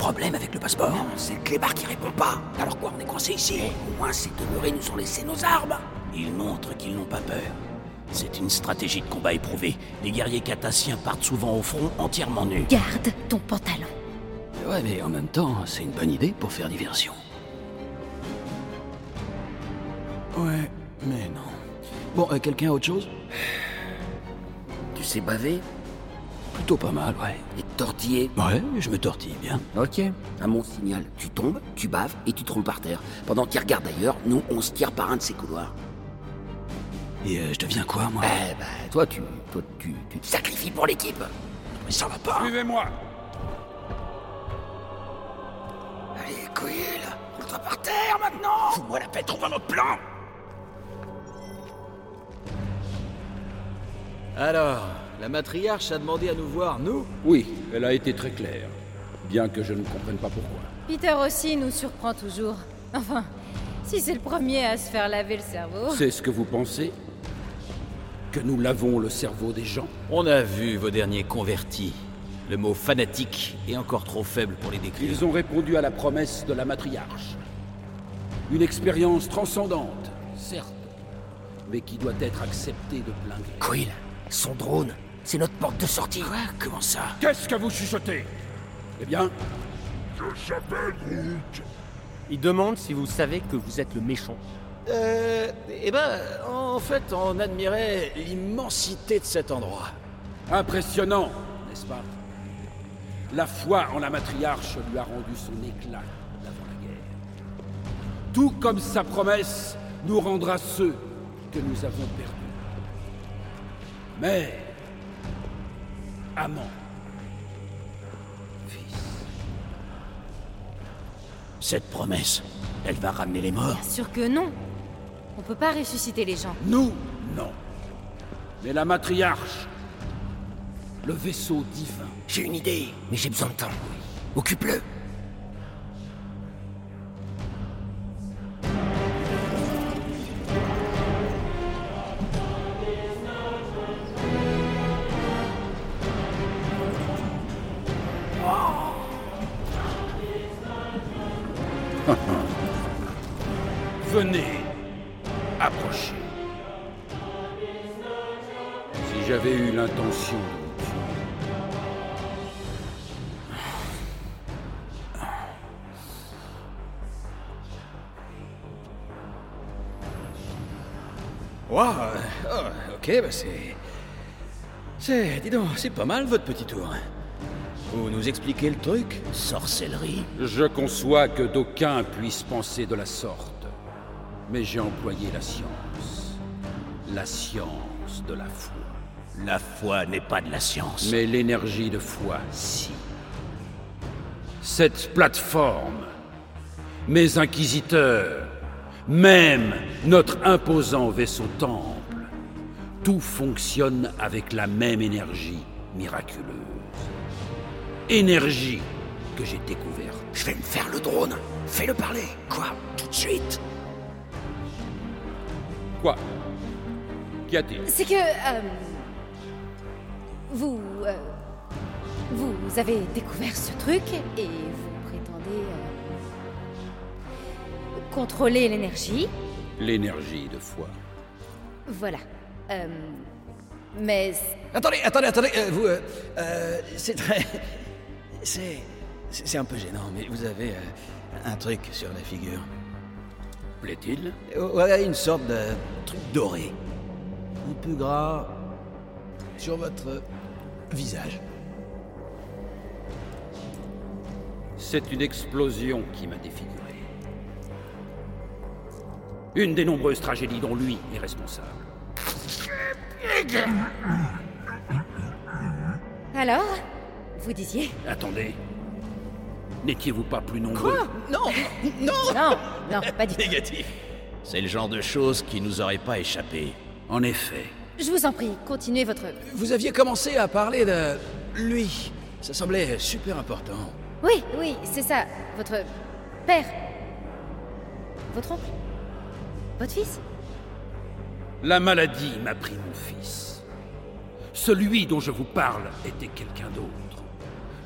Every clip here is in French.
problème avec le passeport Non, c'est le clébard qui répond pas. Alors quoi, on est coincé ici Au moins, ces demeurés nous ont laissé nos armes. Ils montrent qu'ils n'ont pas peur. C'est une stratégie de combat éprouvée. Les guerriers catassiens partent souvent au front entièrement nus. Garde ton pantalon. Ouais, mais en même temps, c'est une bonne idée pour faire diversion. Ouais, mais non. Bon, euh, quelqu'un a autre chose? Tu sais baver? Plutôt pas mal, ouais. et tortiller Ouais, je me tortille bien. Ok. À mon signal, tu tombes, tu baves et tu te roules par terre. Pendant qu'il regarde ailleurs, nous, on se tire par un de ces couloirs. Et euh, je deviens quoi, moi? Eh bah, toi, tu, toi, tu, tu te sacrifies pour l'équipe. Mais ça va pas Suivez-moi Allez, Quill, roule-toi par terre maintenant Fous-moi la paix, trouve un autre plan Alors, la matriarche a demandé à nous voir, nous Oui, elle a été très claire. Bien que je ne comprenne pas pourquoi. Peter aussi nous surprend toujours. Enfin, si c'est le premier à se faire laver le cerveau. C'est ce que vous pensez? Que nous lavons le cerveau des gens? On a vu vos derniers convertis. Le mot fanatique est encore trop faible pour les décrire. Ils ont répondu à la promesse de la matriarche. Une expérience transcendante, certes, mais qui doit être acceptée de plein gré. Quill, son drone, c'est notre porte de sortie. Quoi Comment ça Qu'est-ce que vous chuchotez Eh bien, Il demande si vous savez que vous êtes le méchant. Euh. Eh ben, en fait, on admirait l'immensité de cet endroit. impressionnant, n'est-ce pas La foi en la matriarche lui a rendu son éclat d'avant la guerre. Tout comme sa promesse nous rendra ceux que nous avons perdus. Mais, amant, fils, Cette promesse, elle va ramener les morts Bien sûr que non. On peut pas ressusciter les gens. nous, non. Mais la matriarche, le vaisseau divin, J'ai une idée, mais j'ai besoin de temps. Occupe-le. Bah c'est... C'est... Dis donc, c'est pas mal votre petit tour. Vous nous expliquez le truc Sorcellerie je conçois que d'aucuns puissent penser de la sorte. Mais j'ai employé la science. La science de la foi. La foi n'est pas de la science. Mais l'énergie de foi, si. Cette plateforme, mes inquisiteurs, même notre imposant vaisseau temple, tout fonctionne avec la même énergie miraculeuse. Énergie que j'ai découverte. Je vais me faire le drone. Fais-le parler. Quoi? Tout de suite? Quoi? Qu'y a-t-il? C'est que... euh, vous... euh, vous avez découvert ce truc et vous prétendez... euh, contrôler l'énergie. L'énergie de foi. Voilà. Euh, mais... Attendez, attendez, attendez, euh, vous... euh, euh, c'est très... C'est... C'est c'est un peu gênant, mais vous avez euh, un truc sur la figure. Plaît-il? Ouais, une sorte de truc doré. Un peu gras sur votre visage. C'est une explosion qui m'a défiguré. Une des nombreuses tragédies dont lui est responsable. Alors Vous disiez Attendez. N'étiez-vous pas plus nombreux Non Non Non, non, pas du tout. Négatif. C'est le genre de choses qui nous aurait pas échappé. En effet. Je vous en prie, continuez votre... Vous aviez commencé à parler de lui. Ça semblait super important. Oui, oui, c'est ça. Votre père. Votre oncle. Votre fils. La maladie m'a pris mon fils. Celui dont je vous parle était quelqu'un d'autre.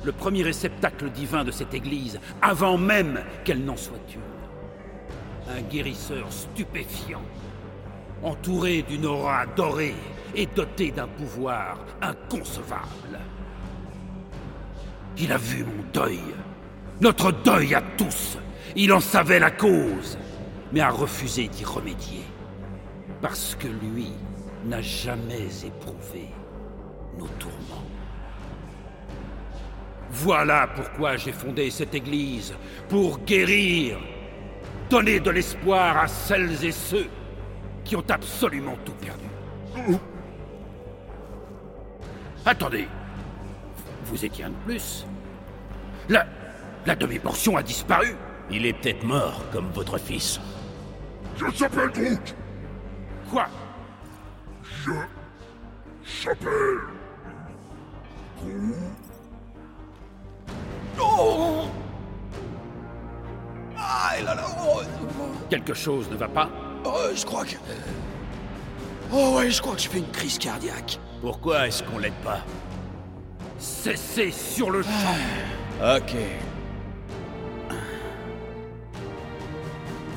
le premier réceptacle divin de cette église, avant même qu'elle n'en soit une. Un guérisseur stupéfiant, entouré d'une aura dorée et doté d'un pouvoir inconcevable. Il a vu mon deuil, notre deuil à tous. Il en savait la cause, mais a refusé d'y remédier. Parce que lui n'a jamais éprouvé nos tourments. Voilà pourquoi j'ai fondé cette église, pour guérir, donner de l'espoir à celles et ceux qui ont absolument tout perdu. Attendez, vous étiez un de plus La, la demi-portion a disparu Il est peut-être mort, comme votre fils. Je s'appelle Groot. Quoi Je s'appelle Groot. Oh Ah, là là oh, Quelque chose ne va pas oh, Je crois que... Oh ouais, je crois que je fais une crise cardiaque. Pourquoi est-ce qu'on l'aide pas Cessez sur le champ Ok.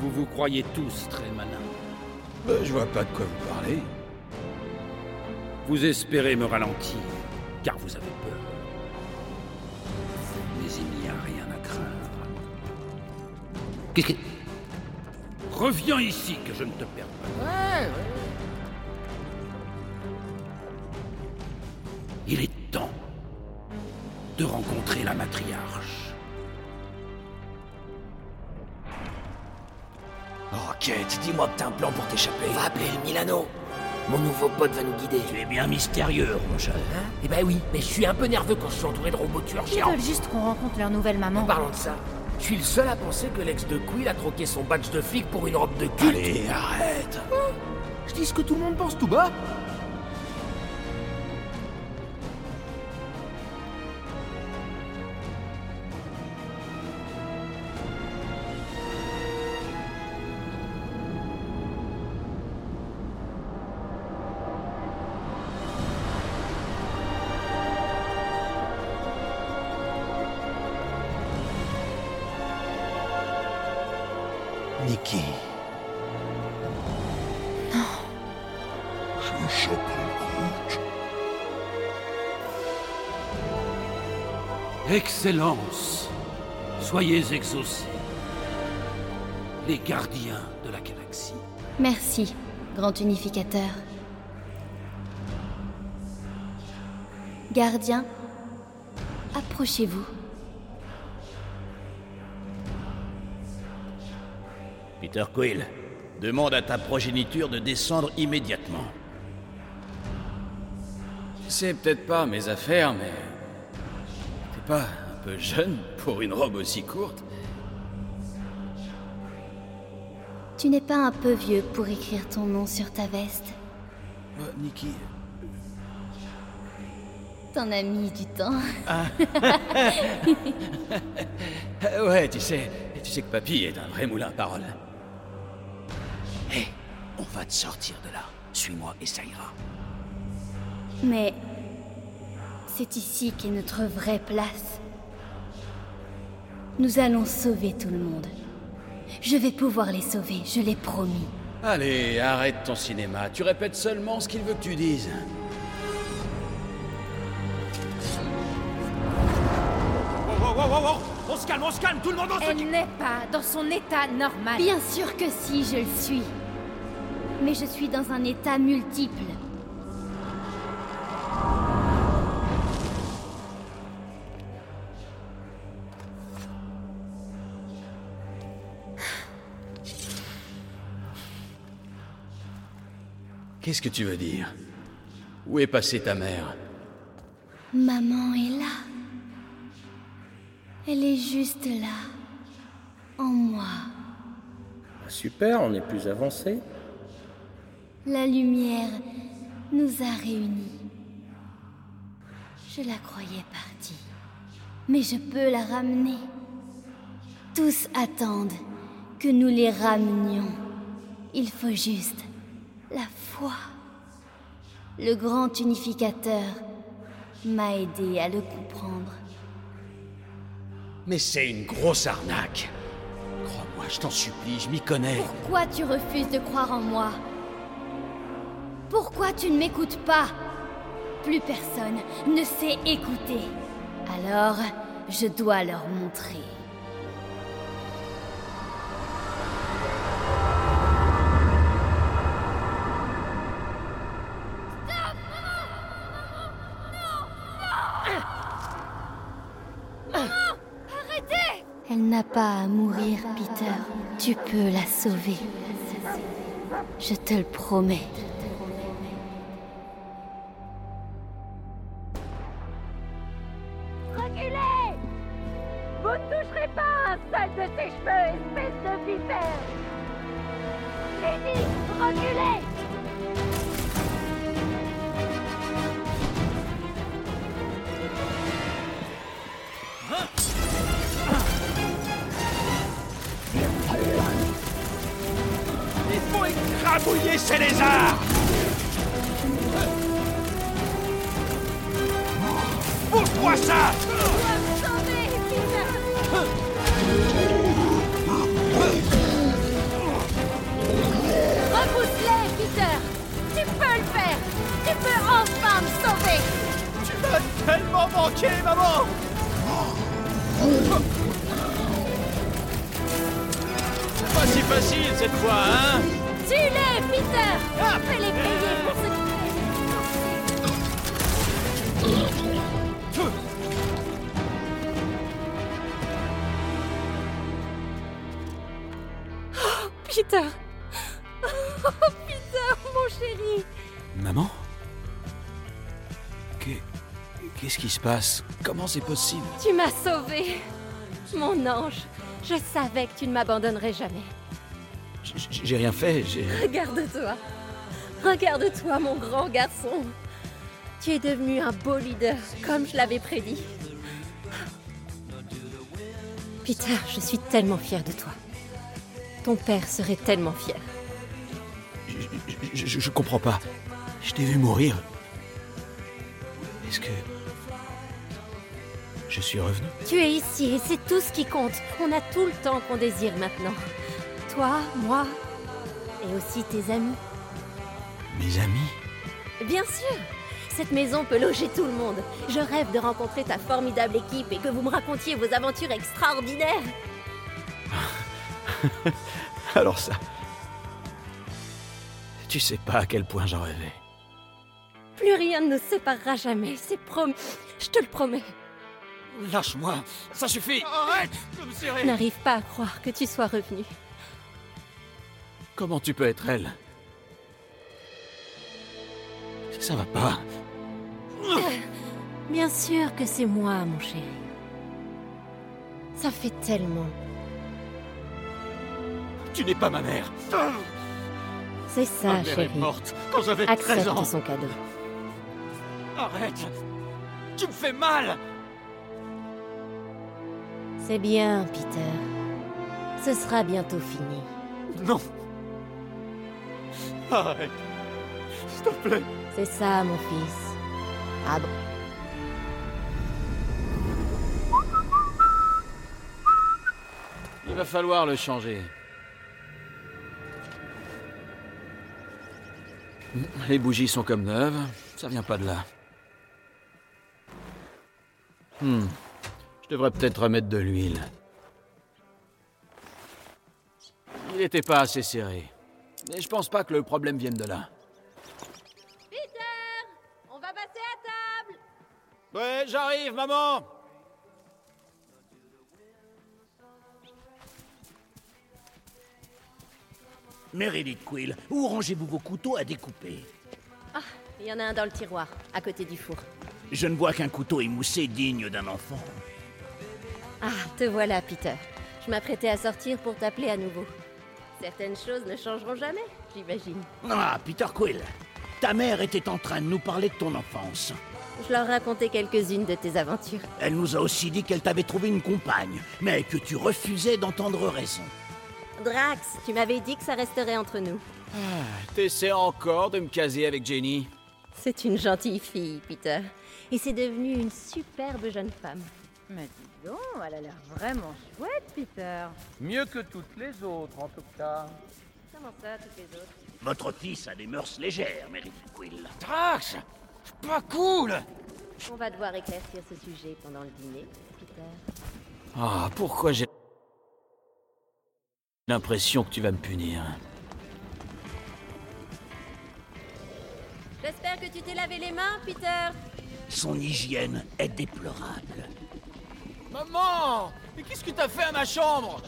Vous vous croyez tous très malins. Euh, je vois pas de quoi vous parlez. Vous espérez me ralentir, car vous avez peur. Mais il n'y a rien à craindre. Qu'est-ce que. Reviens ici, que je ne te perds pas. Il est temps de rencontrer la matriarche. Kate, dis-moi que t'as un plan pour t'échapper. Va appeler le Milano. Mon nouveau pote va nous guider. Tu es bien mystérieux, Rongeur. Eh ben oui, mais je suis un peu nerveux quand je suis entouré de robots tueurs Ils géants. veulent juste qu'on rencontre leur nouvelle maman. En parlant de ça, je suis le seul à penser que l'ex de Quill a troqué son badge de flic pour une robe de culte. Allez, arrête Je dis ce que tout le monde pense tout bas. Excellence, soyez exaucés. Les gardiens de la galaxie. Merci, grand unificateur. Gardien, approchez-vous. Peter Quill, demande à ta progéniture de descendre immédiatement. C'est peut-être pas mes affaires, mais... Pas un peu jeune pour une robe aussi courte Tu n'es pas un peu vieux pour écrire ton nom sur ta veste Euh, Nikki... T'en as mis du temps. Euh, ouais, tu sais... Tu sais que papy est un vrai moulin à paroles. Hé, on va te sortir de là. Suis-moi et ça ira. Mais c'est ici qu'est notre vraie place. Nous allons sauver tout le monde. Je vais pouvoir les sauver, je l'ai promis. Allez, arrête ton cinéma. Tu répètes seulement ce qu'il veut que tu dises. On se calme, on se calme, tout le monde on se... Elle n'est pas dans son état normal. Bien sûr que si, je le suis. Mais je suis dans un état multiple. Qu'est-ce que tu veux dire? Où est passée ta mère? Maman est là. Elle est juste là. En moi. Super, on est plus avancé. La lumière nous a réunis. Je la croyais partie. Mais je peux la ramener. Tous attendent que nous les ramenions. Il faut juste la foi. Le grand unificateur m'a aidé à le comprendre. Mais c'est une grosse arnaque. Crois-moi, je t'en supplie, je m'y connais. Pourquoi tu refuses de croire en moi? Pourquoi tu ne m'écoutes pas? Plus personne ne sait écouter. Alors, je dois leur montrer. Elle n'a pas à mourir, Peter. Tu peux la sauver. Je te le promets. Facile cette fois, hein Tue-les, Peter. Fais-les payer pour ce qu'ils Peter. Oh, Peter, mon chéri. Maman Qu'est- Qu'est-ce qui se passe? Comment c'est possible? Tu m'as sauvé Mon ange. Je savais que tu ne m'abandonnerais jamais. J'ai rien fait, j'ai... Regarde-toi Regarde-toi, mon grand garçon Tu es devenu un beau leader, comme je l'avais prédit. Peter, je suis tellement fière de toi. Ton père serait tellement fier. Je, je- je comprends pas. Je t'ai vu mourir. Est-ce que... Je suis revenu? Tu es ici et c'est tout ce qui compte. On a tout le temps qu'on désire maintenant. Toi, moi et aussi tes amis. Mes amis Bien sûr Cette maison peut loger tout le monde. Je rêve de rencontrer ta formidable équipe et que vous me racontiez vos aventures extraordinaires. Alors ça... Tu sais pas à quel point j'en rêvais. Plus rien ne nous séparera jamais, c'est promis. Je te le promets. Lâche-moi Ça suffit Arrête de me Je serrer n'arrive pas à croire que tu sois revenu. Comment tu peux être elle Ça va pas. Bien sûr que c'est moi, mon chéri. Ça fait tellement. Tu n'es pas ma mère C'est ça, Ma mère est chéri. morte quand j'avais 13 ans son cadeau. Arrête Tu me fais mal C'est bien, Peter. Ce sera bientôt fini. Non Arrête S'il te plaît C'est ça, mon fils. Ah bon Il va falloir le changer. Les bougies sont comme neuves, ça vient pas de là. Hmm. Je devrais peut-être remettre de l'huile. Il n'était pas assez serré. Mais je pense pas que le problème vienne de là. Peter On va passer à table Ouais, j'arrive, maman Meredith Quill, où rangez-vous vos couteaux à découper? Ah, il y en a un dans le tiroir, à côté du four. Je ne vois qu'un couteau émoussé digne d'un enfant. Ah, te voilà, Peter. Je m'apprêtais à sortir pour t'appeler à nouveau. Certaines choses ne changeront jamais, j'imagine. Ah, Peter Quill, ta mère était en train de nous parler de ton enfance. Je leur racontais quelques-unes de tes aventures. Elle nous a aussi dit qu'elle t'avait trouvé une compagne, mais que tu refusais d'entendre raison. Drax, tu m'avais dit que ça resterait entre nous. T'essaies encore de me caser avec Jenny C'est une gentille fille, Peter. Et c'est devenu une superbe jeune femme. Mais donc, elle a l'air vraiment chouette, Peter. Mieux que toutes les autres, en tout cas. Comment ça, toutes les autres? Votre fils a des mœurs légères, Mary Quill. C'est pas cool On va devoir éclaircir ce sujet pendant le dîner, Peter. Ah, pourquoi j'ai l'impression que tu vas me punir? J'espère que tu t'es lavé les mains, Peter. Son hygiène est déplorable. Maman Mais qu'est-ce que t'as fait à ma chambre?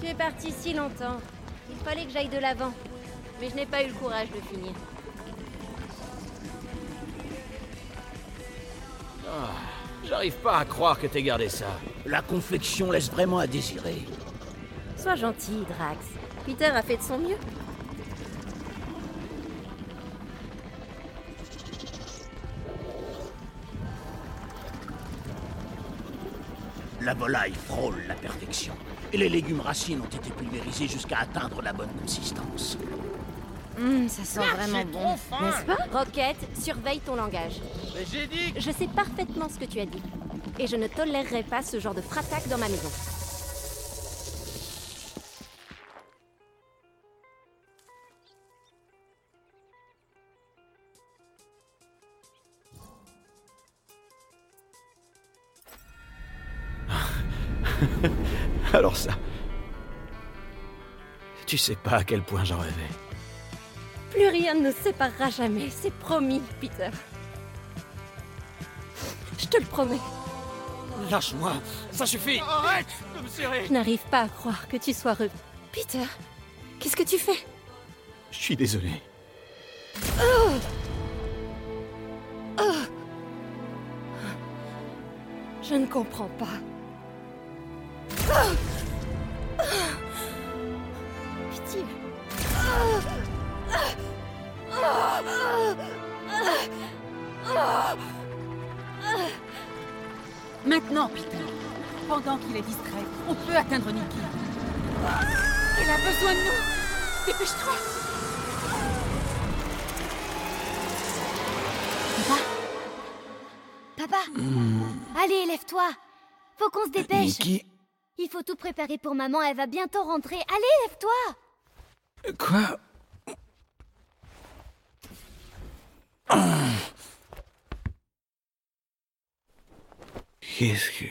Tu es parti si longtemps. Il fallait que j'aille de l'avant. Mais je n'ai pas eu le courage de finir. J'arrive pas à croire que t'aies gardé ça. La confection laisse vraiment à désirer. Sois gentil, Drax. Peter a fait de son mieux. La volaille frôle la perfection. Et les légumes racines ont été pulvérisés jusqu'à atteindre la bonne consistance. Hum, ça sent vraiment bon. N'est-ce pas Rocket, surveille ton langage. Mais j'ai dit Je sais parfaitement ce que tu as dit. Et je ne tolérerai pas ce genre de frataque dans ma maison. Tu sais pas à quel point j'en rêvais. Plus rien ne nous séparera jamais, c'est promis, Peter. Je te le promets. Lâche-moi Ça suffit Arrête de me serrer Je n'arrive pas à croire que tu sois heureux. Peter, qu'est-ce que tu fais? Je suis désolé. Je ne comprends pas. Pitié. Maintenant, Peter, pendant qu'il est distrait, on peut atteindre Nikki. Il a besoin de nous. Dépêche-toi. Papa Allez, lève-toi. Faut qu'on se dépêche. Nikki Il faut tout préparer pour maman, elle va bientôt rentrer. Allez, lève-toi. Quoi Qu'est-ce que...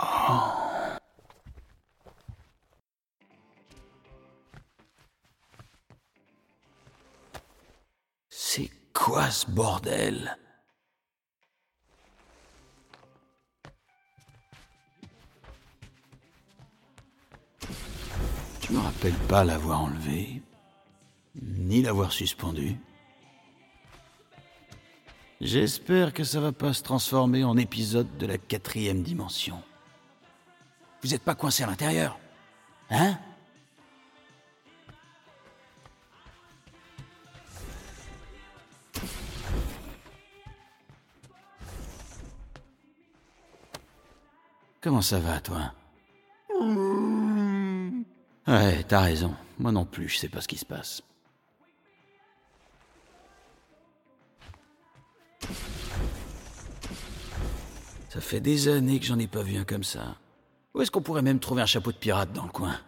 Oh. C'est quoi ce bordel? Je me rappelle pas l'avoir enlevé, ni l'avoir suspendu. J'espère que ça va pas se transformer en épisode de la quatrième dimension. Vous êtes pas coincé à l'intérieur Hein? Comment ça va, toi? Ouais, t'as raison. Moi non plus, je sais pas ce qui se passe. Ça fait des années que j'en ai pas vu un comme ça. Où est-ce qu'on pourrait même trouver un chapeau de pirate dans le coin?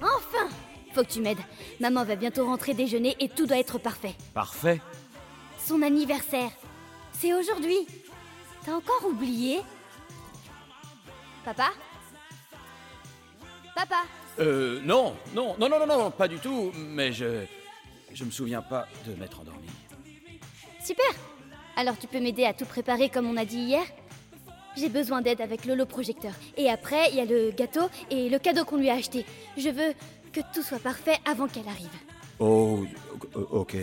Enfin Faut que tu m'aides. Maman va bientôt rentrer déjeuner et tout doit être parfait. Parfait. Son anniversaire. C'est aujourd'hui. T'as encore oublié? Papa? Papa? Euh, non, non, non, non, non, non, pas du tout, mais je... Je me souviens pas de m'être endormi. Super Alors tu peux m'aider à tout préparer comme on a dit hier? J'ai besoin d'aide avec l'holoprojecteur. Et après, il y a le gâteau et le cadeau qu'on lui a acheté. Je veux que tout soit parfait avant qu'elle arrive. Oh, ok.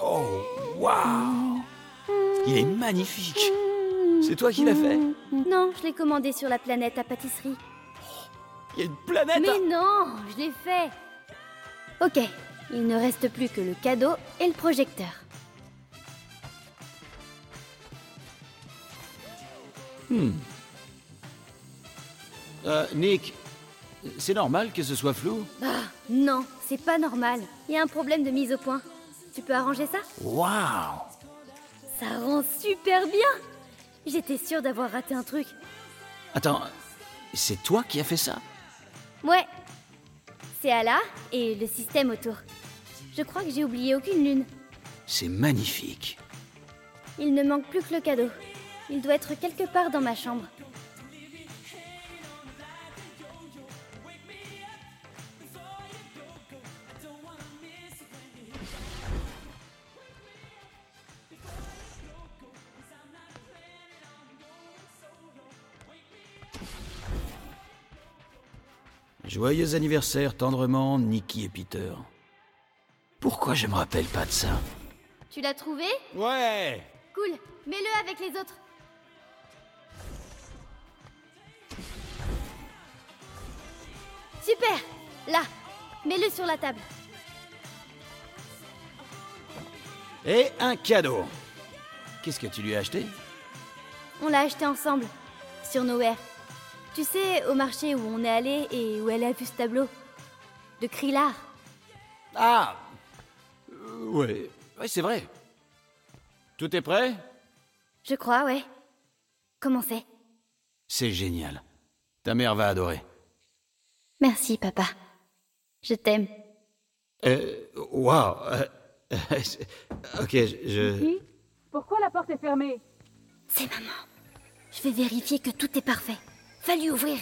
Oh, waouh Il est magnifique C'est toi qui l'as fait? Non, je l'ai commandé sur la planète à pâtisserie. Il y a une planète Mais non, je l'ai fait. Ok, Il ne reste plus que le cadeau et le projecteur. Hmm. Euh, Nick, c'est normal que ce soit flou? Ah, non, c'est pas normal. Il y a un problème de mise au point. Tu peux arranger ça? Waouh Ça rend super bien J'étais sûre d'avoir raté un truc. Attends, c'est toi qui as fait ça? Ouais. C'est Ala et le système autour. Je crois que j'ai oublié aucune lune. C'est magnifique. Il ne manque plus que le cadeau. Il doit être quelque part dans ma chambre. Joyeux anniversaire tendrement, Nicky et Peter. Pourquoi je me rappelle pas de ça Tu l'as trouvé Ouais Cool, mets-le avec les autres. Super Là, mets-le sur la table. Et un cadeau. Qu'est-ce que tu lui as acheté? On l'a acheté ensemble, sur Nowhere. Tu sais, au marché où on est allé et où elle a vu ce tableau. De Krillard. Ah Euh, Ouais, ouais c'est vrai. Tout est prêt? Je crois, ouais. Comment c'est? C'est génial. Ta mère va adorer. Merci, papa. Je t'aime. Euh, waouh euh, Ok, je... je- Pourquoi la porte est fermée? C'est maman. Je vais vérifier que tout est parfait. Fallu ouvrir.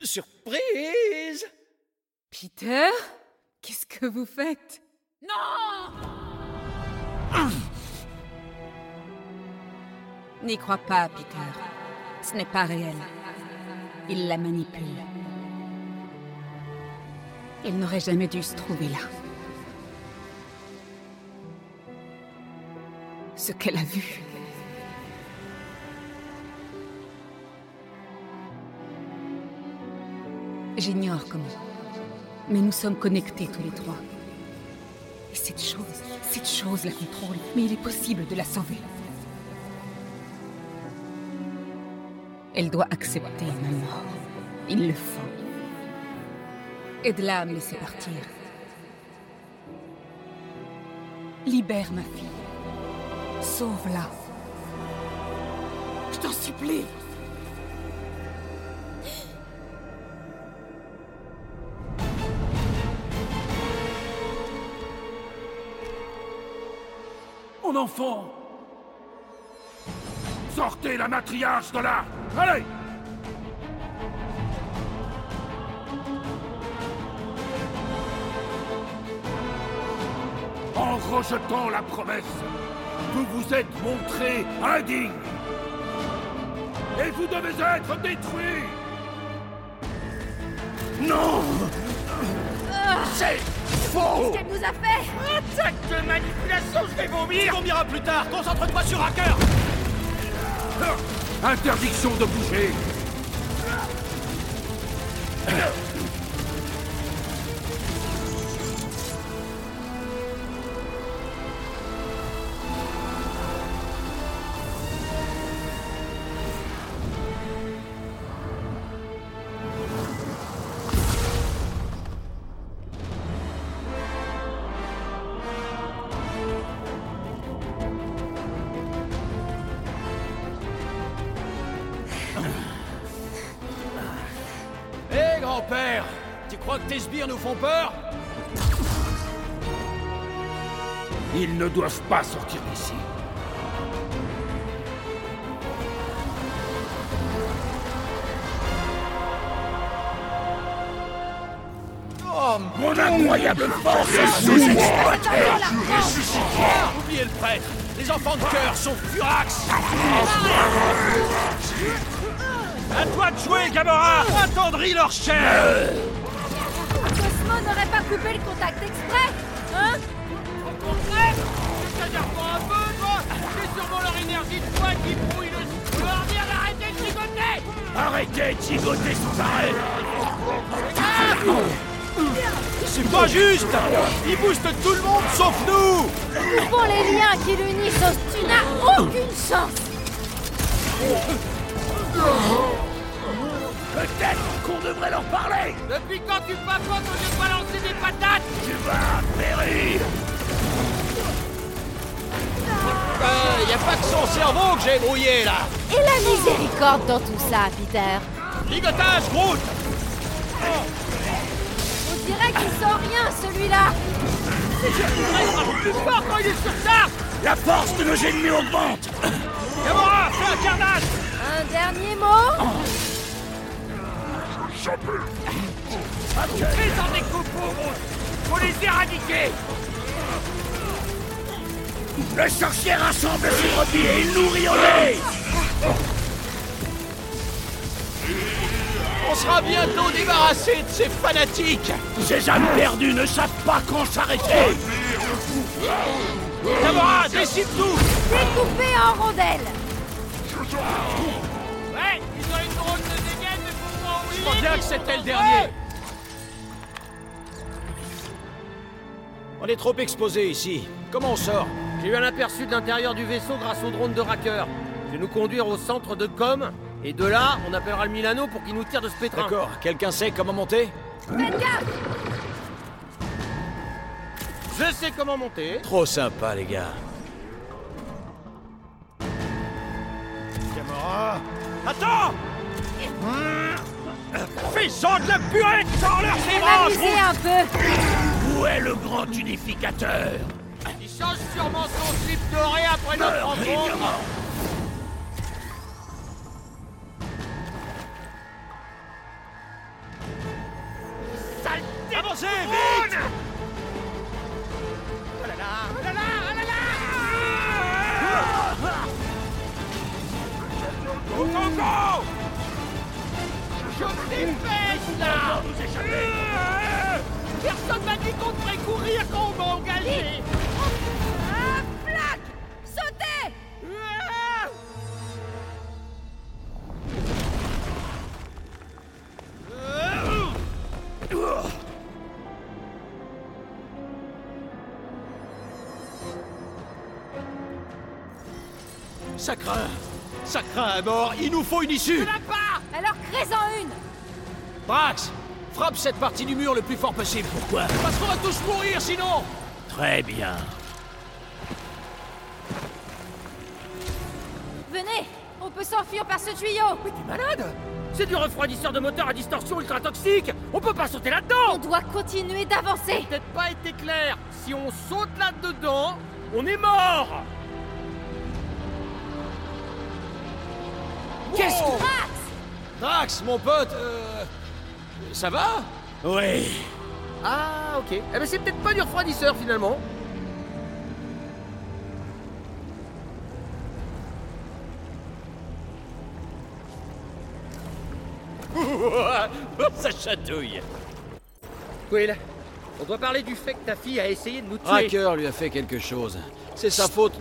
Surprise Peter Qu'est-ce que vous faites? Non N'y crois pas, Peter. Ce n'est pas réel. Il la manipule. Il n'aurait jamais dû se trouver là. Ce qu'elle a vu. J'ignore comment. Mais nous sommes connectés tous les trois. Et cette chose, cette chose la contrôle. Mais il est possible de la sauver. Elle doit accepter ma mort. Il le faut. Aide-la à me laisser partir. Libère ma fille. Sauve-la. Je t'en supplie. Mon enfant Sortez la matriarche de là Allez En rejetant la promesse, vous vous êtes montré indigne. Et vous devez être détruit. Non. C'est faux. Qu'elle nous a fait? Attaque de manipulation, je vais vomir. Tu vomira plus tard. Concentre-toi sur Hacker. Interdiction de bouger pas sortir d'ici. Oh, Mon incroyable force Oubliez le prêtre. Les enfants de cœur sont furax. À toi de jouer, Gamora Attendris leur chair Cosmo n'aurait pas coupé le contact exprès Arrêtez de gigoter sans arrêt. C'est pas juste. Ils boostent tout le monde sauf nous. Coupons les liens qui l'unissent, tu n'as aucune chance Peut-être qu'on devrait leur parler. Depuis quand tu papotes au lieu de balancer des patates? Tu vas périr Euh, y a pas que son cerveau que j'ai brouillé là. Et la miséricorde dans tout ça, Peter. Ligotage, Groot. On dirait qu'il sent rien, celui-là. Plus fort quand il est sur ça. La force de nos ennemis augmente. Gamora, fais un carnage. Un dernier mot? Fais-en des copeaux, Groot. Faut les éradiquer Le sorcier rassemble ses brebis et il nourrit au nez On sera bientôt débarrassé de ces fanatiques. Ces âmes perdues ne savent pas quand s'arrêter. Gamora, décide tout Découpé en rondelles. Ouais, ils ont une drôle de dégaine, mais faut pas oublier Je crois bien que c'était le dernier On est trop exposé ici. Comment on sort? J'ai eu un aperçu de l'intérieur du vaisseau grâce au drone de Racker. Je vais nous conduire au centre de com, et de là, on appellera le Milano pour qu'il nous tire de ce pétrin. D'accord, quelqu'un sait comment monter? Faites gaffe! Je sais comment monter. Trop sympa, les gars. Gamora Attends! Fais-en de la purée sans leur Je vais m'amuser un peu. Où est le grand unificateur? Change sûrement son slip doré après notre rencontre. Ça craint Ça craint à mort Il nous faut une issue. Pas Alors crée-en une. Drax Frappe cette partie du mur le plus fort possible. Pourquoi? Parce qu'on va tous mourir sinon. Très bien. Venez On peut s'enfuir par ce tuyau. T'es malade? C'est du refroidisseur de moteur à distorsion ultra toxique. On peut pas sauter là-dedans. On doit continuer d'avancer. Peut-être pas été clair. Si on saute là-dedans, on est mort Qu'est-ce que... Drax Drax, mon pote, euh... Ça va? Oui. Ah, ok. Eh ben c'est peut-être pas du refroidisseur finalement. Ça chatouille Quill, on doit parler du fait que ta fille a essayé de nous tuer. Racker lui a fait quelque chose. C'est sa faute.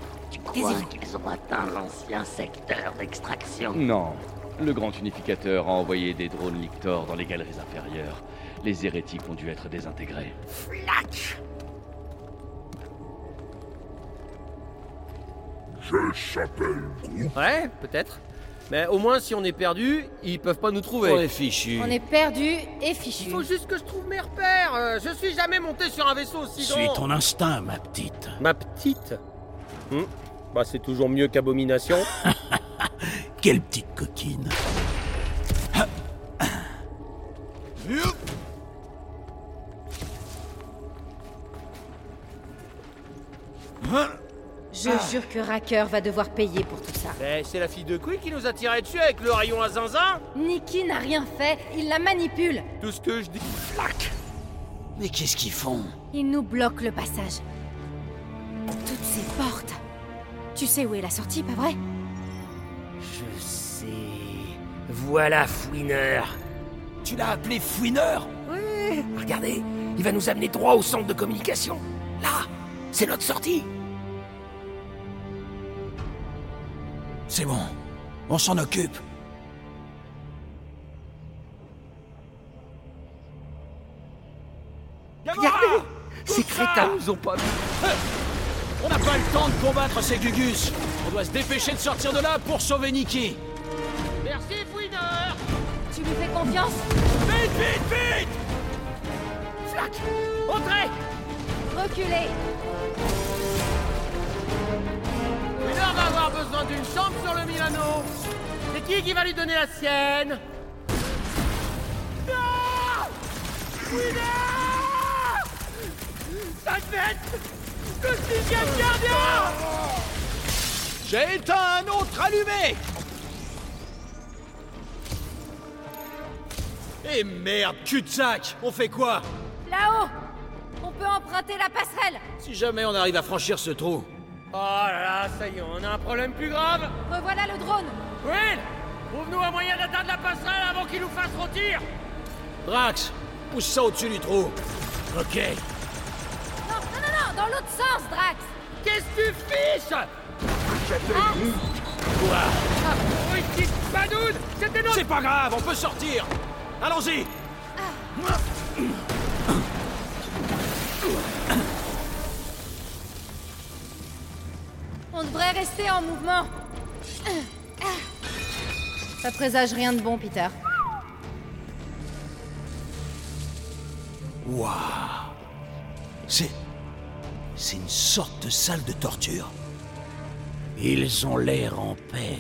Crois qu'ils ont atteint l'ancien secteur d'extraction Non. Le grand unificateur a envoyé des drones Lictor dans les galeries inférieures. Les hérétiques ont dû être désintégrés. Flash Je s'appelle. Ouais, peut-être. Mais au moins, si on est perdu, ils peuvent pas nous trouver. On est fichu. On est perdu et fichu. Il faut juste que je trouve mes repères. Euh, je suis jamais monté sur un vaisseau aussi Suis grand. ton instinct, ma petite. Ma petite? Hmm. Bah, c'est toujours mieux qu'Abomination. Quelle petite coquine. Je jure que Racker va devoir payer pour tout ça. Mais c'est la fille de Quill qui nous a tiré dessus avec le rayon à zinzin. Nikki n'a rien fait, il la manipule. Tout ce que je dis. Mais qu'est-ce qu'ils font? Il nous bloque le passage. Toutes ces portes. Tu sais où est la sortie, pas vrai? Je sais. Voilà Fouineur. Tu l'as appelé Fouineur Oui. Regardez, il va nous amener droit au centre de communication. Là, c'est notre sortie. C'est bon. On s'en occupe. Regardez Ces crétins hein. nous ont pas vu on n'a pas le temps de combattre ces Gugus. On doit se dépêcher de sortir de là pour sauver Nikki. Merci, Fouineur. Tu lui fais confiance Vite, vite, vite! Flac! Entrez! Reculez. Fouineur va avoir besoin d'une chambre sur le Milano. C'est qui qui va lui donner la sienne? Non Fouineur! Ça fait le sixième gardien J'ai éteint un autre allumé Eh merde, cul-de-sac On fait quoi? Là-haut On peut emprunter la passerelle Si jamais on arrive à franchir ce trou. Oh là là, ça y est, on a un problème plus grave Revoilà le drone Will Trouve-nous un moyen d'atteindre la passerelle avant qu'il nous fasse rôtir Drax, pousse ça au-dessus du trou. Ok. Non, non, non, non Dans l'autre sens, Drax. Qu'est-ce que tu fiches? Quoi Ah, oui, petite badoune C'était notre... C'est pas grave, on peut sortir. Allons-y. On devrait rester en mouvement. Ça présage rien de bon, Peter. Waouh. C'est. C'est une sorte de salle de torture. Ils ont l'air en paix.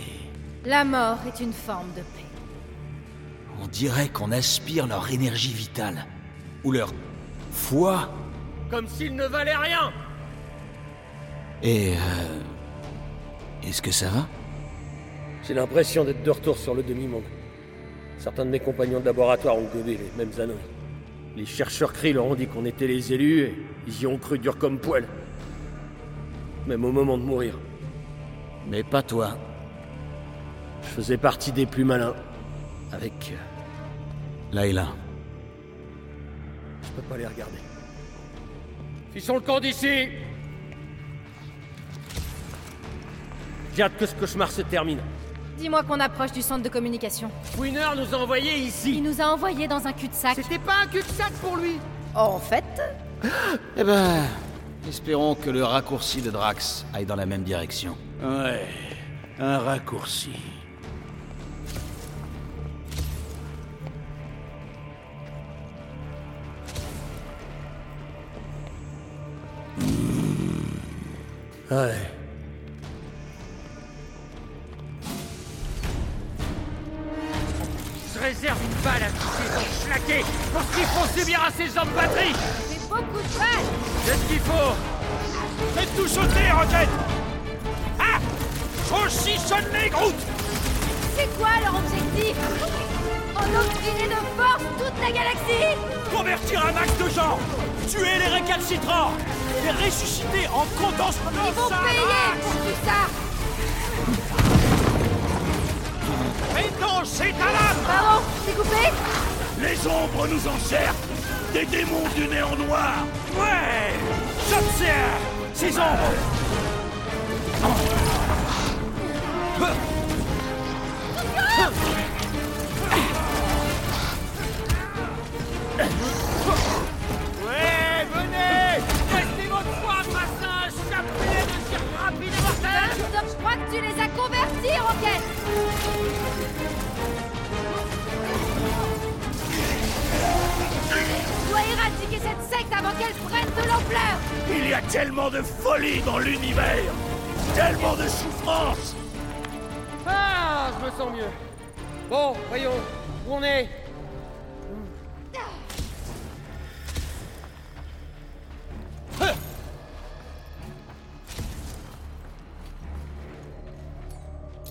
La mort est une forme de paix. On dirait qu'on aspire leur énergie vitale. Ou leur foi. Comme s'il ne valait rien Et. Euh... Est-ce que ça va? J'ai l'impression d'être de retour sur le demi-monde. Certains de mes compagnons de laboratoire ont gobé les mêmes anneaux. Les chercheurs cris leur ont dit qu'on était les élus et ils y ont cru dur comme poil. Même au moment de mourir. Mais pas toi. Je faisais partie des plus malins. Avec. euh, Layla. Je peux pas les regarder. Fissons le camp d'ici J'ai hâte que ce cauchemar se termine. Dis-moi qu'on approche du centre de communication. Winner nous a envoyés ici. Il nous a envoyés dans un cul-de-sac. C'était pas un cul-de-sac pour lui. En fait, Eh ben. Espérons que le raccourci de Drax aille dans la même direction. Ouais. Un raccourci. Hmm. Subir à ces hommes batteries C'est beaucoup de balles C'est ce qu'il faut? Faites tout sauter, Rocket Ah! Saucissonne-les, Groot C'est quoi leur objectif? Endoctriner de force toute la galaxie? Convertir un max de gens. Tuer les récalcitrants. Les ressusciter en condensant Ils vont payer pour tout ça. Maintenant, c'est ta lame Pardon, c'est coupé? Les ombres nous encerclent Des démons du néant noir. Ouais J'observe Ces ombres. Ouais, venez. Restez votre foi un chapelet de tir rapide et mortel Je crois que tu les as convertis, Rocket Tu dois éradiquer cette secte avant qu'elle prenne de l'ampleur Il y a tellement de folie dans l'univers Tellement de souffrance Ah, je me sens mieux. Bon, voyons, où on est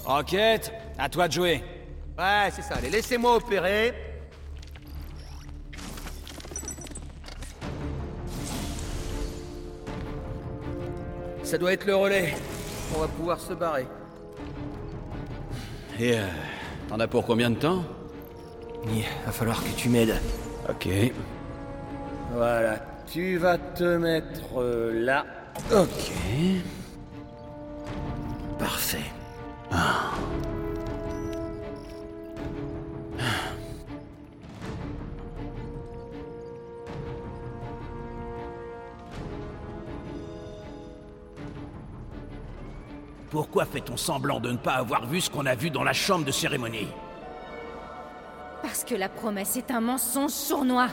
Rocket, à toi de jouer. Ouais, c'est ça, allez, laissez-moi opérer. Ça doit être le relais. On va pouvoir se barrer. Et euh, t'en as pour combien de temps? Il va falloir que tu m'aides. Ok. Voilà, tu vas te mettre euh, là. Ok. Pourquoi fait-on semblant de ne pas avoir vu ce qu'on a vu dans la chambre de cérémonie Parce que la promesse est un mensonge sournois.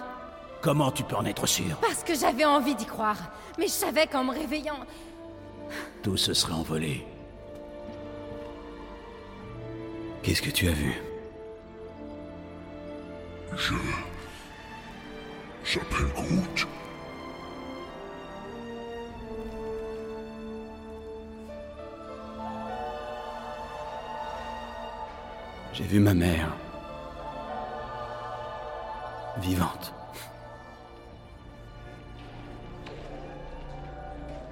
Comment tu peux en être sûr Parce que j'avais envie d'y croire. Mais je savais qu'en me réveillant... Tout se serait envolé. Qu'est-ce que tu as vu Je. J'appelle Groot. J'ai vu ma mère. Vivante.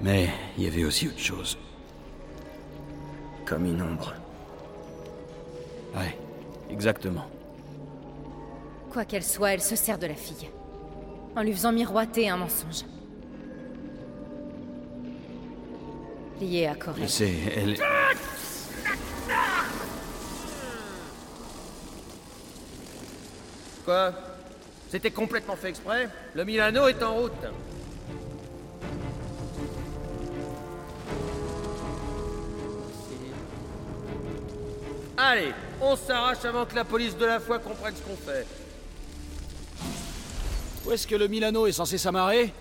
Mais il y avait aussi autre chose. Comme une ombre. Ouais, exactement. Quoi qu'elle soit, elle se sert de la fille. En lui faisant miroiter un mensonge. Lié à Corée. Je sais, elle... Quoi? C'était complètement fait exprès? Le Milano est en route. Allez, on s'arrache avant que la police de la foi comprenne ce qu'on fait. Où est-ce que le Milano est censé s'amarrer?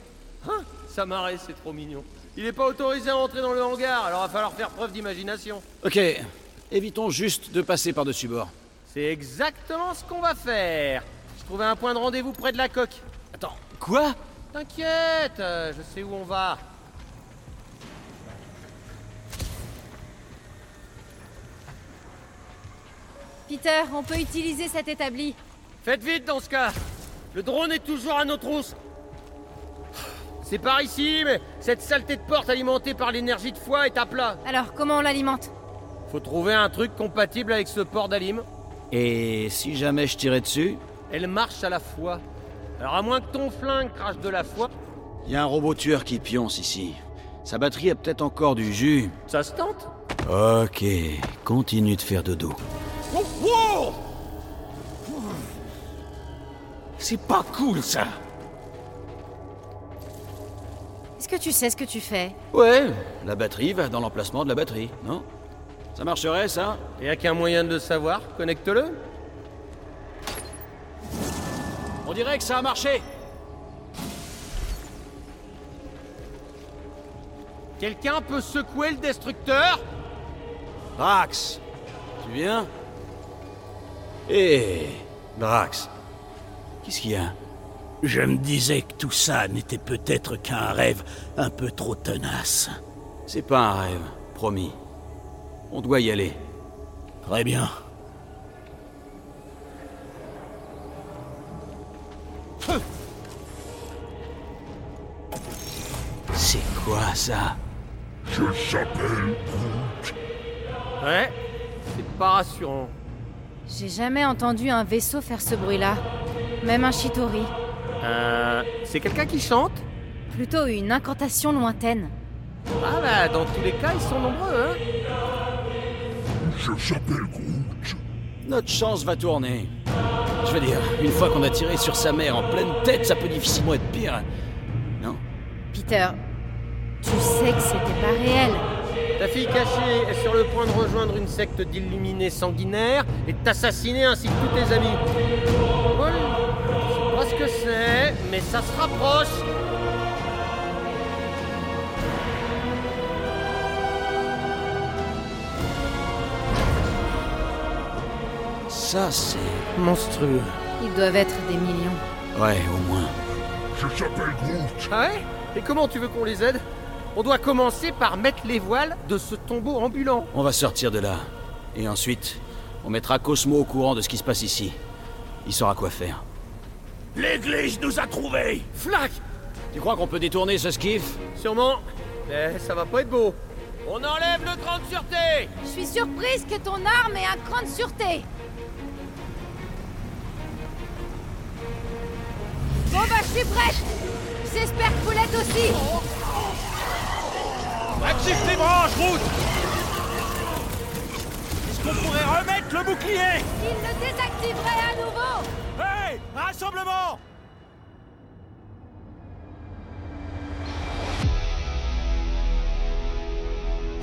Hein? S'amarrer, c'est trop mignon. Il n'est pas autorisé à entrer dans le hangar, alors va falloir faire preuve d'imagination. Ok, évitons juste de passer par-dessus bord. C'est exactement ce qu'on va faire. Je trouvais un point de rendez-vous près de la coque. Attends, quoi? T'inquiète, euh, je sais où on va. Peter, on peut utiliser cet établi. Faites vite dans ce cas. Le drone est toujours à nos trousses. C'est par ici, mais cette saleté de porte alimentée par l'énergie de foi est à plat. Alors, comment on l'alimente? Faut trouver un truc compatible avec ce port d'alim. Et si jamais je tirais dessus Elle marche à la fois. Alors à moins que ton flingue crache de la foi. Il y a un robot tueur qui pionce ici. Sa batterie a peut-être encore du jus. Ça se tente? Ok, continue de faire dodo. C'est pas cool ça Est-ce que tu sais ce que tu fais? Ouais, la batterie va dans l'emplacement de la batterie, non? Ça marcherait, ça? Et a qu'un moyen de le savoir? Connecte-le. On dirait que ça a marché Quelqu'un peut secouer le destructeur? Drax Tu viens? Hé Drax Qu'est-ce qu'il y a? Je me disais que tout ça n'était peut-être qu'un rêve un peu trop tenace. C'est pas un rêve, promis. On doit y aller. Très bien. C'est quoi ça Je s'appelle Groot. Ouais, c'est pas rassurant. J'ai jamais entendu un vaisseau faire ce bruit-là. Même un Chitori. Euh. C'est quelqu'un qui chante Plutôt une incantation lointaine. Ah bah, dans tous les cas, ils sont nombreux, hein Je s'appelle Groot. Notre chance va tourner. Je veux dire, une fois qu'on a tiré sur sa mère en pleine tête, ça peut difficilement être pire. Non Peter, tu sais que c'était pas réel. Ta fille cachée est sur le point de rejoindre une secte d'illuminés sanguinaires et de t'assassiner ainsi que tous tes amis. Paul, je sais pas ce que c'est, mais ça se rapproche. Ça, c'est... Monstrueux. Ils doivent être des millions. Ouais, au moins. Je s'appelle Groot. Ah ouais? Et comment tu veux qu'on les aide? On doit commencer par mettre les voiles de ce tombeau ambulant. On va sortir de là. Et ensuite, on mettra Cosmo au courant de ce qui se passe ici. Il saura quoi faire. L'église nous a trouvés Flac Tu crois qu'on peut détourner ce skiff? Sûrement. Mais ça va pas être beau. On enlève le cran de sûreté Je suis surprise que ton arme ait un cran de sûreté. Bon bah je suis prête J'espère que vous l'êtes aussi. Active tes branches, route Est-ce qu'on pourrait remettre le bouclier? Il le désactiverait à nouveau. Hey Rassemblement.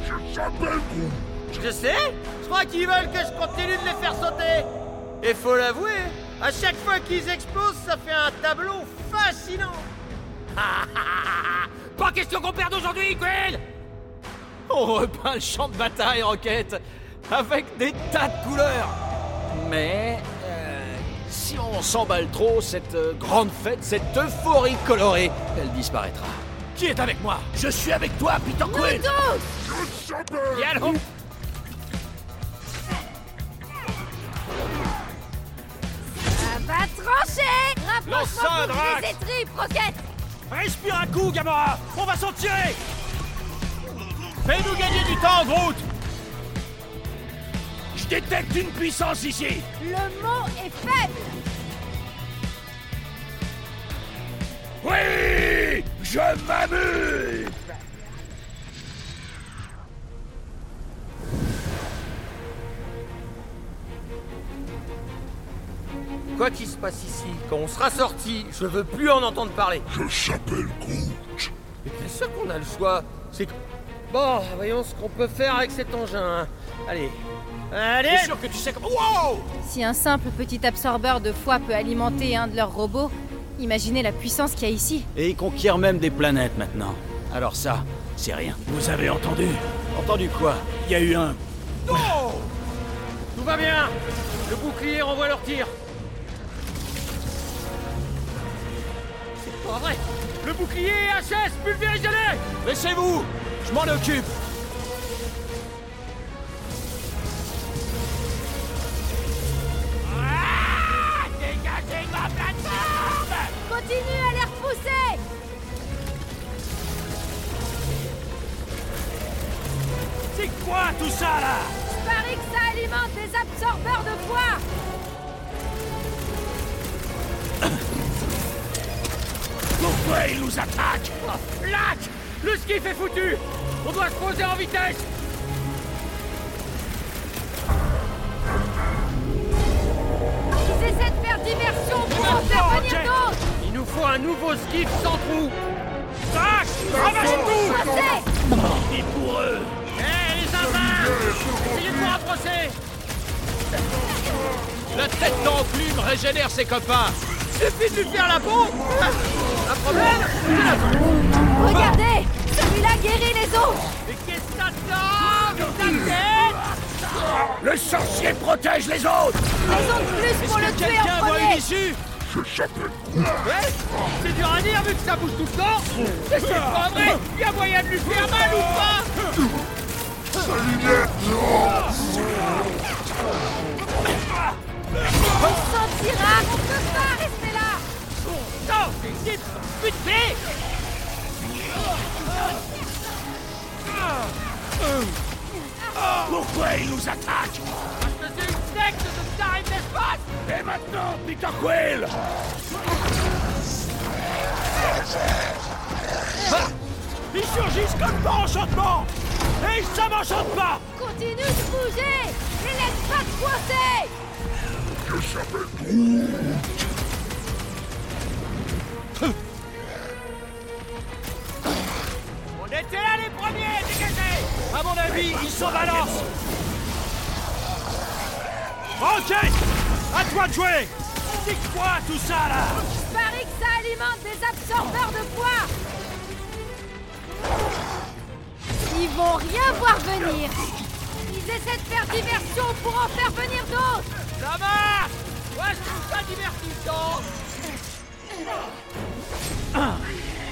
Je s'appelle Groot. Je sais. Je crois qu'ils veulent que je continue de les faire sauter. Et faut l'avouer, à chaque fois qu'ils explosent, ça fait un tableau fascinant. Pas question qu'on perde aujourd'hui, Quill. On repeint le champ de bataille, Rocket, avec des tas de couleurs. Mais euh, si on s'emballe trop, cette euh, grande fête, cette euphorie colorée, elle disparaîtra. Qui est avec moi? Je suis avec toi, Peter Quill. Je s'appelle Lance ça, Drax briser tripes, Rocket Respire un coup, Gamora. On va s'en tirer. Fais-nous gagner du temps, Groot. Je détecte une puissance ici. Le mot est faible. Oui Je m'amuse Quoi qu'il se passe ici, quand on sera sorti, je veux plus en entendre parler. Je s'appelle Groot. Mais bien sûr qu'on a le choix. C'est que... Bon, voyons ce qu'on peut faire avec cet engin. Allez. Allez T'es sûr que tu sais comment... Wow Si un simple petit absorbeur de foie peut alimenter un de leurs robots, imaginez la puissance qu'il y a ici. Et ils conquièrent même des planètes maintenant. Alors ça, c'est rien. Vous avez entendu? Entendu quoi? Il y a eu un... Tout va bien Le bouclier renvoie leur tir. Pas vrai. Le bouclier HS Pulvérisez-les Laissez-vous. Je m'en occupe. Dégagez de ma plateforme. Continue à les repousser. C'est quoi tout ça là? Je parie que ça alimente des absorbeurs de foie Pourquoi ils nous attaquent Lac Le skiff est foutu. On doit se poser en vitesse. Ils essaient de faire diversion pour en faire venir d'autres. Il nous faut un nouveau skiff sans trou Tac Ramasse tout. Passez Et pour eux. Hé les zinzins Essayez de vous rapprocher. La tête d'enclume régénère ses copains. Suffit de lui faire la peau Un problème Regardez Celui-là guérit les autres. Mais qu'est-ce que ça sort Mais ta tête Le sorcier protège les autres. Ils ont de plus pour le tuer Quelqu'un en voit une premier issue Je s'appelle Groot. Ouais C'est dur à dire vu que ça bouge tout le temps. Mais c'est pas vrai Il y a moyen de lui faire mal ou pas? On s'en tira On peut pas rester là. Non C'est vite Putain Pourquoi ils nous attaquent Parce que c'est une secte de Starry d'espace Et maintenant, Peter Quill Ils surgissent comme par enchantement. Et ça m'enchante pas. Continue de bouger. Les laisse pas te coincer. Je s'appelle Groot. On était là les premiers Dégagez. À mon avis, ils s'en balancent Rocket À toi de jouer. C'est quoi tout ça là. Je parie que ça alimente des absorbeurs de poids. Ils vont rien voir venir. Ils essaient de faire diversion pour en faire venir d'autres. Ça marche Moi je trouve ça divertissant.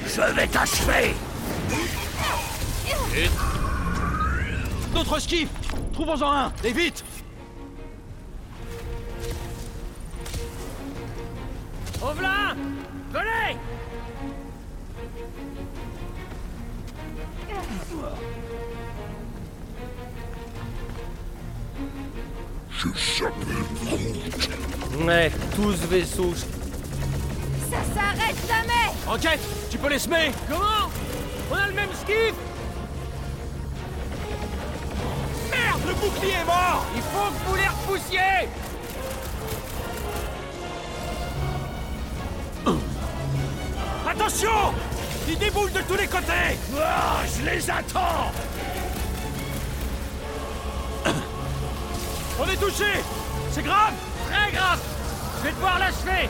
Je vais t'achever D'autres skiffs Trouvons-en un. Et vite. Ovelin Venez. Je s'appelle Groot. Ouais, tous vaisseaux. Ça s'arrête jamais. Rocket Tu peux les semer. Comment? On a le même skiff Le bouclier est mort. Il faut que vous les repoussiez Attention. Ils déboulent de tous les côtés. Ah, Je les attends. On est touché. C'est grave. Très grave. Je vais devoir l'achever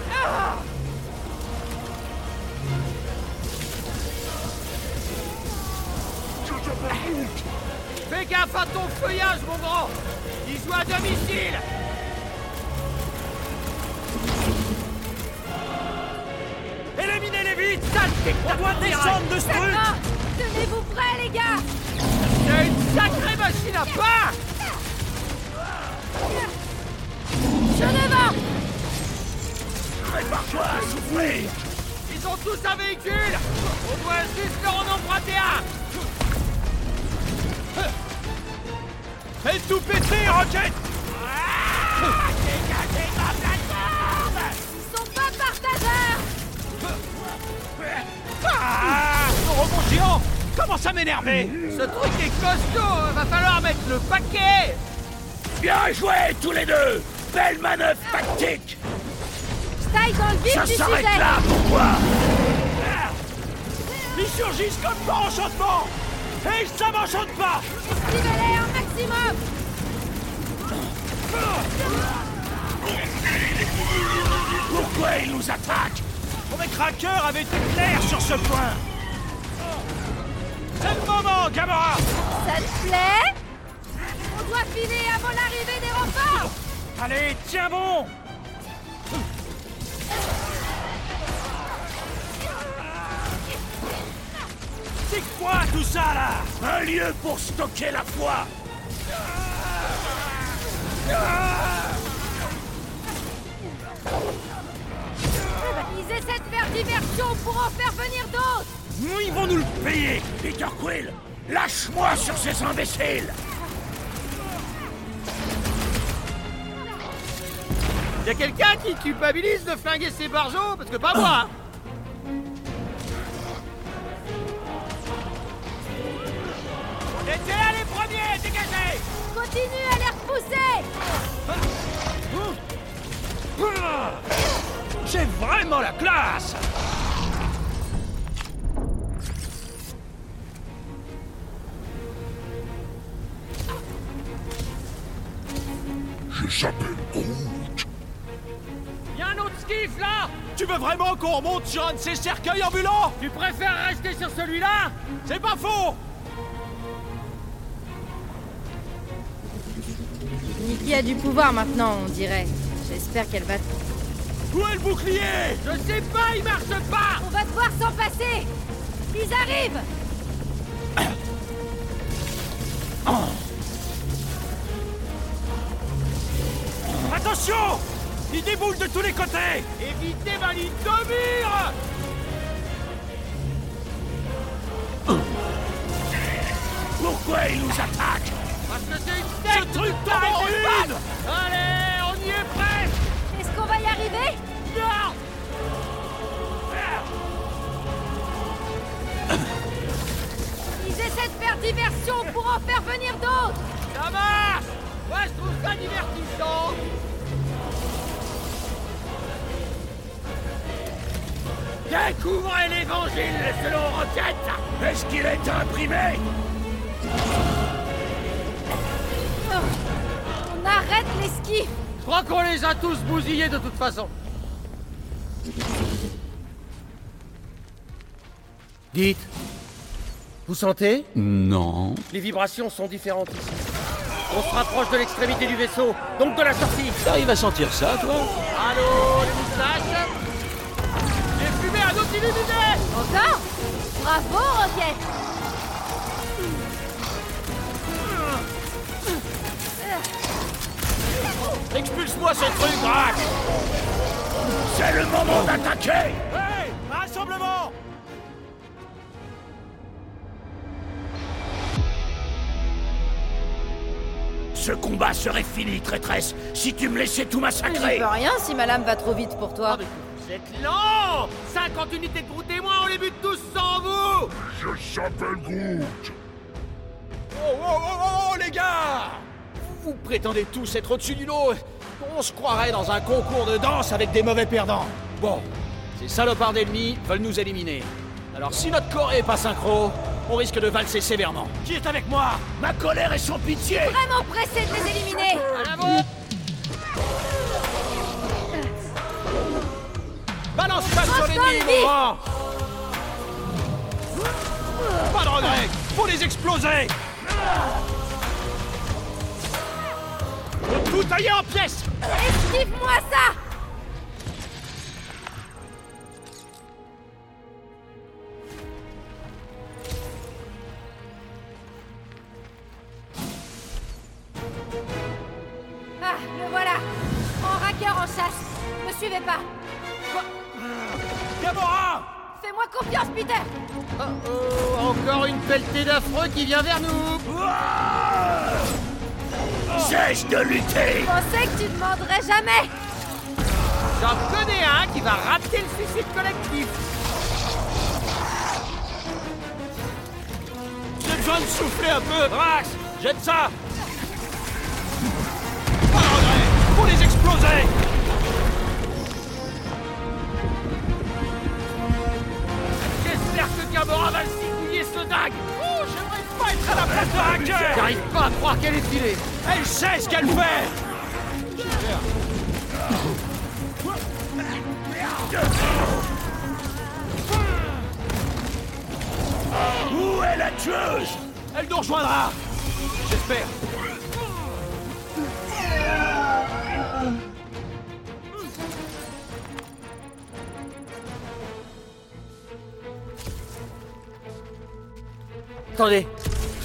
Fais gaffe à ton feuillage, mon grand. Il joue à domicile. Éliminez-les vite On doit descendre de ce truc Tenez-vous prêts, les gars. C'est une sacrée machine à pas Je devant Prépare-toi à souffrir. Ils ont tous un véhicule. On doit juste leur en emprunter un Fais tout péter, Rocket! Dégagez ma plateforme Ils sont pas partageurs! Ah Le rebond géant Commence à m'énerver. Ce truc est costaud Va falloir mettre le paquet. Bien joué, tous les deux. Belle manœuvre tactique. Taille dans le vif Ça du s'arrête là, pourquoi Ils surgissent comme par enchantement Et ça m'enchante pas. Esquivez-les un maximum Pourquoi ils nous attaquent Mon craqueur avait été clair sur ce point. C'est le moment, Gamora. Ça te plaît On doit filer avant l'arrivée des renforts. Allez, tiens bon C'est quoi tout ça là? Un lieu pour stocker la foi. Ils essaient de faire diversion pour en faire venir d'autres. Nous, ils vont nous le payer Peter Quill. Lâche-moi sur ces imbéciles. Y'a quelqu'un qui culpabilise de flinguer ses barjots? Parce que pas moi était là les premiers, dégagez! Continue à les repousser! J'ai vraiment la classe! Je s'appelle Groot. Y'a un autre skiff là! Tu veux vraiment qu'on remonte sur un de ces cercueils ambulants? Tu préfères rester sur celui-là? C'est pas faux Nikki a du pouvoir maintenant, on dirait. J'espère qu'elle va... Où est le bouclier? Je sais pas, il marche pas! On va devoir s'en passer! Ils arrivent! Attention! Il déboule de tous les côtés! Évitez ma ligne de mire! Pourquoi ils nous attaquent Parce que c'est une Ce truc tombe en ruine Allez, on y est presque Est-ce qu'on va y arriver? Non. Ils essaient de faire diversion pour en faire venir d'autres. Ça marche. Moi, je trouve ça divertissant. Découvrez l'évangile selon Rocket Est-ce qu'il est imprimé? Arrête les skis Je crois qu'on les a tous bousillés de toute façon. Dites. Vous sentez? Non. Les vibrations sont différentes ici. On se rapproche de l'extrémité du vaisseau, donc de la sortie. T'arrives à sentir ça, toi? Allô, les moustaches? J'ai fumé un autre illuminé Encore? Bravo, Rocket Expulse-moi ce truc, Drax C'est le moment d'attaquer. Hey Rassemblement. Ce combat serait fini, traîtresse, si tu me laissais tout massacrer. Peux rien si ma lame va trop vite pour toi. Vous êtes lent. 50 unités de Groot et moi, on les bute tous sans vous. Je s'appelle Groot. Oh, oh, oh, oh, les gars Vous prétendez tous être au-dessus du lot? On se croirait dans un concours de danse avec des mauvais perdants. Bon, ces salopards d'ennemis veulent nous éliminer. Alors si notre corps est pas synchro, on risque de valser sévèrement. Qui est avec moi? Ma colère est sans pitié! Vraiment pressé de les éliminer! À Balance pas sur l'ennemi, Pas de regret Faut les exploser Faut tout tailler en pièces. Esquive-moi ça. Ah, le voilà. En raqueur en chasse. Me suivez pas. Gamora Fais-moi confiance, Peter. Oh, encore une pelletée d'affreux qui vient vers nous Cesse de lutter. Je pensais que tu demanderais jamais. J'en connais un qui va rater le suicide collectif. J'ai besoin de souffler un peu. Drax Jette ça. Pas de regret Faut les exploser. J'espère que Gamora va le cigouiller ce dague à la place de hacker J'arrive pas à croire qu'elle est filée. Elle sait ce qu'elle fait. Où est la tueuse? Elle nous rejoindra. J'espère. Attendez,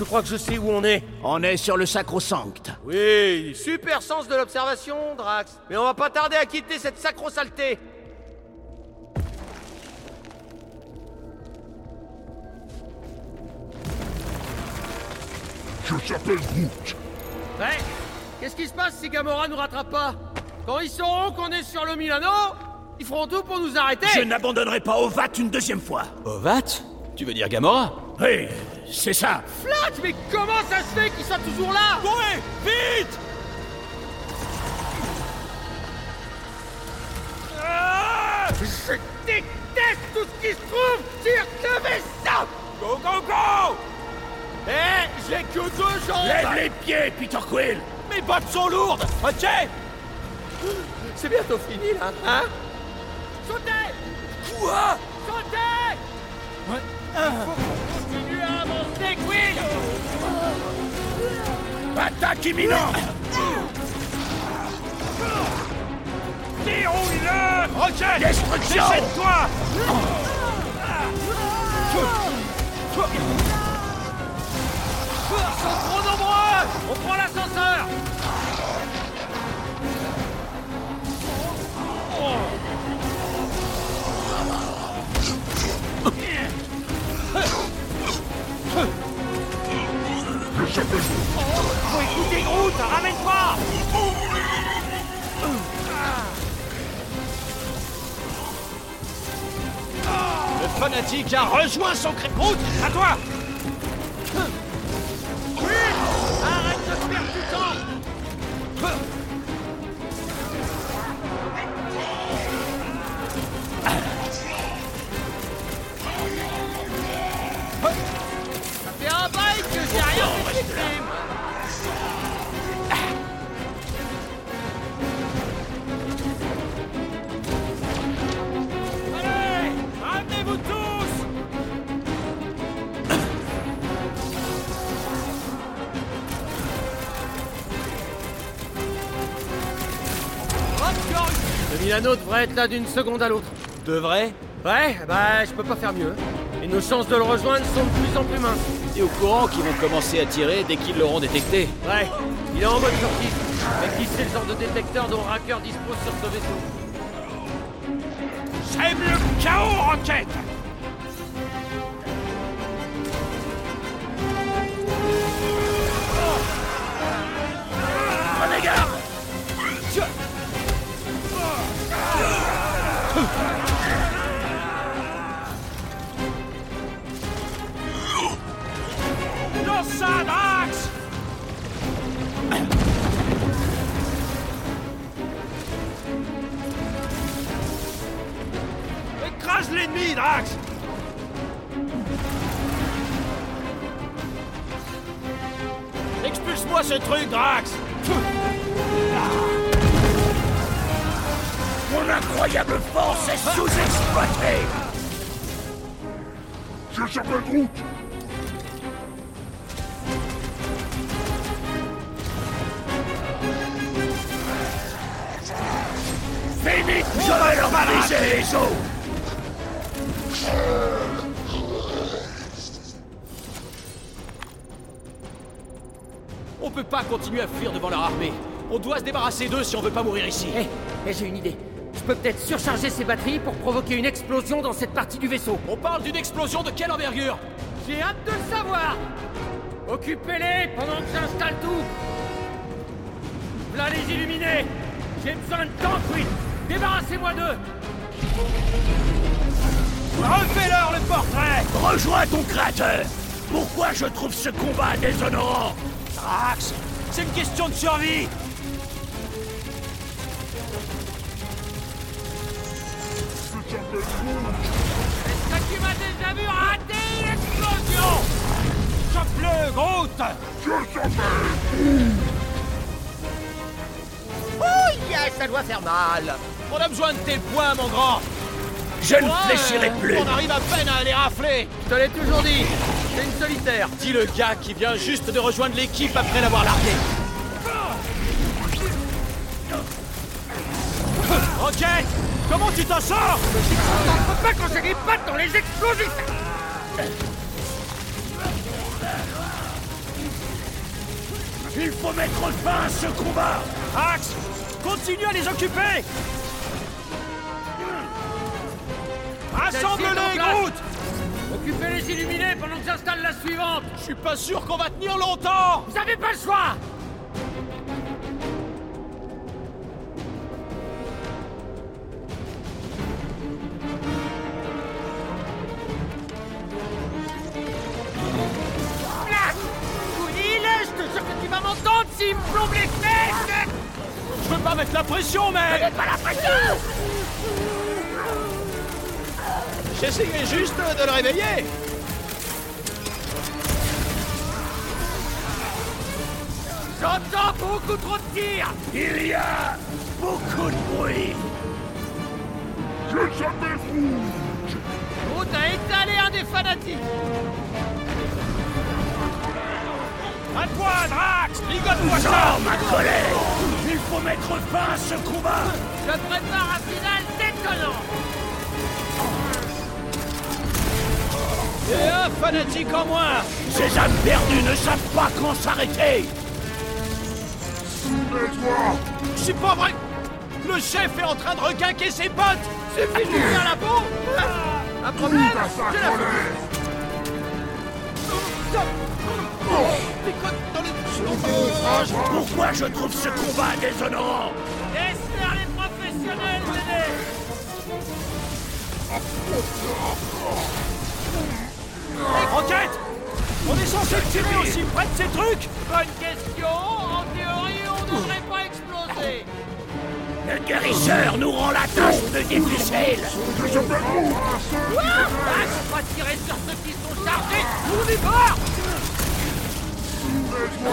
je crois que je sais où on est. On est sur le sacro-sancte. Oui, super sens de l'observation, Drax. Mais on va pas tarder à quitter cette sacro-saleté. Je s'appelle Groot. Ouais Qu'est-ce qui se passe si Gamora nous rattrape pas Quand ils sauront qu'on est sur le Milano, ils feront tout pour nous arrêter Je n'abandonnerai pas Ovat une deuxième fois. Ovat? Tu veux dire Gamora? Oui, c'est ça. Flash, mais comment ça se fait qu'ils soient toujours là? Courez Vite! Ah! Je déteste tout ce qui se trouve sur ce vaisseau! Go, go, go! Eh, j'ai que deux jambes. Lève les pieds, Peter Quill! Mes bottes sont lourdes Ok! C'est bientôt fini, là, hein? Sautez! Quoi? Sautez! Avancer, Quill Attaque imminente. Déroule-le. Ok. Destruction. Déchaîne-toi. Ils sont trop nombreux. On prend l'ascenseur Je Groot. Faut écouter Groot Ramène-toi Le fanatique a rejoint son cré... Groot À toi Milano devrait être là d'une seconde à l'autre. Devrait Ouais, bah je peux pas faire mieux. Et nos chances de le rejoindre sont de plus en plus minces. T'es au courant qu'ils vont commencer à tirer dès qu'ils l'auront détecté Ouais, il est en mode furtif. Mais qui c'est le genre de détecteur dont Racker dispose sur ce vaisseau J'aime le chaos, Rocket ce truc, Drax. Mon incroyable force est sous-exploitée. Je s'appelle Groot Phoenix, je vais leur briser les os pas continuer à fuir devant leur armée. On doit se débarrasser d'eux si on veut pas mourir ici. Hé, hé, j'ai une idée. Je peux peut-être surcharger ces batteries pour provoquer une explosion dans cette partie du vaisseau. On parle d'une explosion de quelle envergure? J'ai hâte de le savoir. Occupez-les pendant que j'installe tout. Là les illuminés. J'ai besoin de temps, Quill Débarrassez-moi d'eux. Refais-leur le portrait. Rejoins ton créateur. Pourquoi je trouve ce combat déshonorant? C'est une question de survie. Est-ce que tu m'as déjà vu rater une explosion? Chope-le, Groot. Je Oh yes, ça doit faire mal. On a besoin de tes poings, mon grand Je ne Ouais, fléchirai plus. On arrive à peine à les rafler. Je te l'ai toujours dit C'est une solitaire. Dis le gars qui vient juste de rejoindre l'équipe après l'avoir largué. Rocket Comment tu t'en sors? On peut pas quand j'ai des pattes dans les explosifs. Il faut mettre fin à ce combat. Axe Continue à les occuper Rassemble-les, Groot Occupez les illuminés pendant que j'installe la suivante. Je suis pas sûr qu'on va tenir longtemps. Vous avez pas le choix. Je s'il me plombe les fesses. Je veux pas mettre la pression, mais... Pas la pression J'essayais juste de le réveiller. J'entends beaucoup trop de tirs. Il y a beaucoup de bruit. Je s'appelle Groot Groot a étalé un des fanatiques. À toi, Drax Ligote-moi ça ma colère. Il faut mettre fin à ce combat. Je prépare un final détonnant Et un fanatique en moins. Ces âmes perdues ne savent pas quand s'arrêter. Soulève-toi C'est pas vrai. Le chef est en train de requinquer ses bottes Suffit de lui faire la peau Ah, Un problème. À J'ai la. Pourquoi je trouve ce combat déshonorant Laisse faire les professionnels, Rocket On est censé tirer aussi près de ces trucs Bonne question. En théorie, on devrait pas exploser. Le guérisseur nous rend la tâche Je s'appelle Groot Ah, on va tirer sur ceux qui sont chargés. On va. Soulève-toi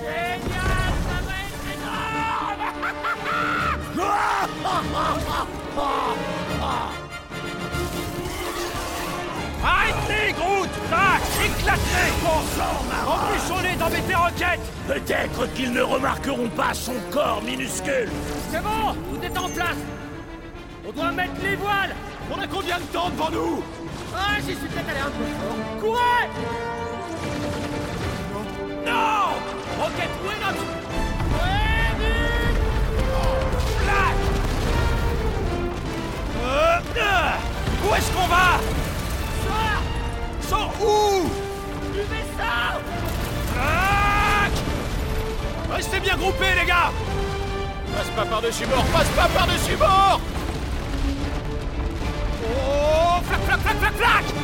Génial Ça va être énorme Arrête-les, Groot Drax Éclate-les Empêchons-les d'embêter Rocket. Peut-être qu'ils ne remarqueront pas son corps minuscule. C'est bon Tout est en place. On doit mettre les voiles. On a combien de temps devant nous? Ah, j'y suis peut-être allé un peu fort Courez! Non! Rocket, où est notre... Euh, euh, Où est-ce qu'on va? Sors! Sors! Où! Du vaisseau Restez bien groupés, les gars! Passe pas par-dessus bord, passe pas par-dessus bord! Oh Flac, flac, flac, flac, flac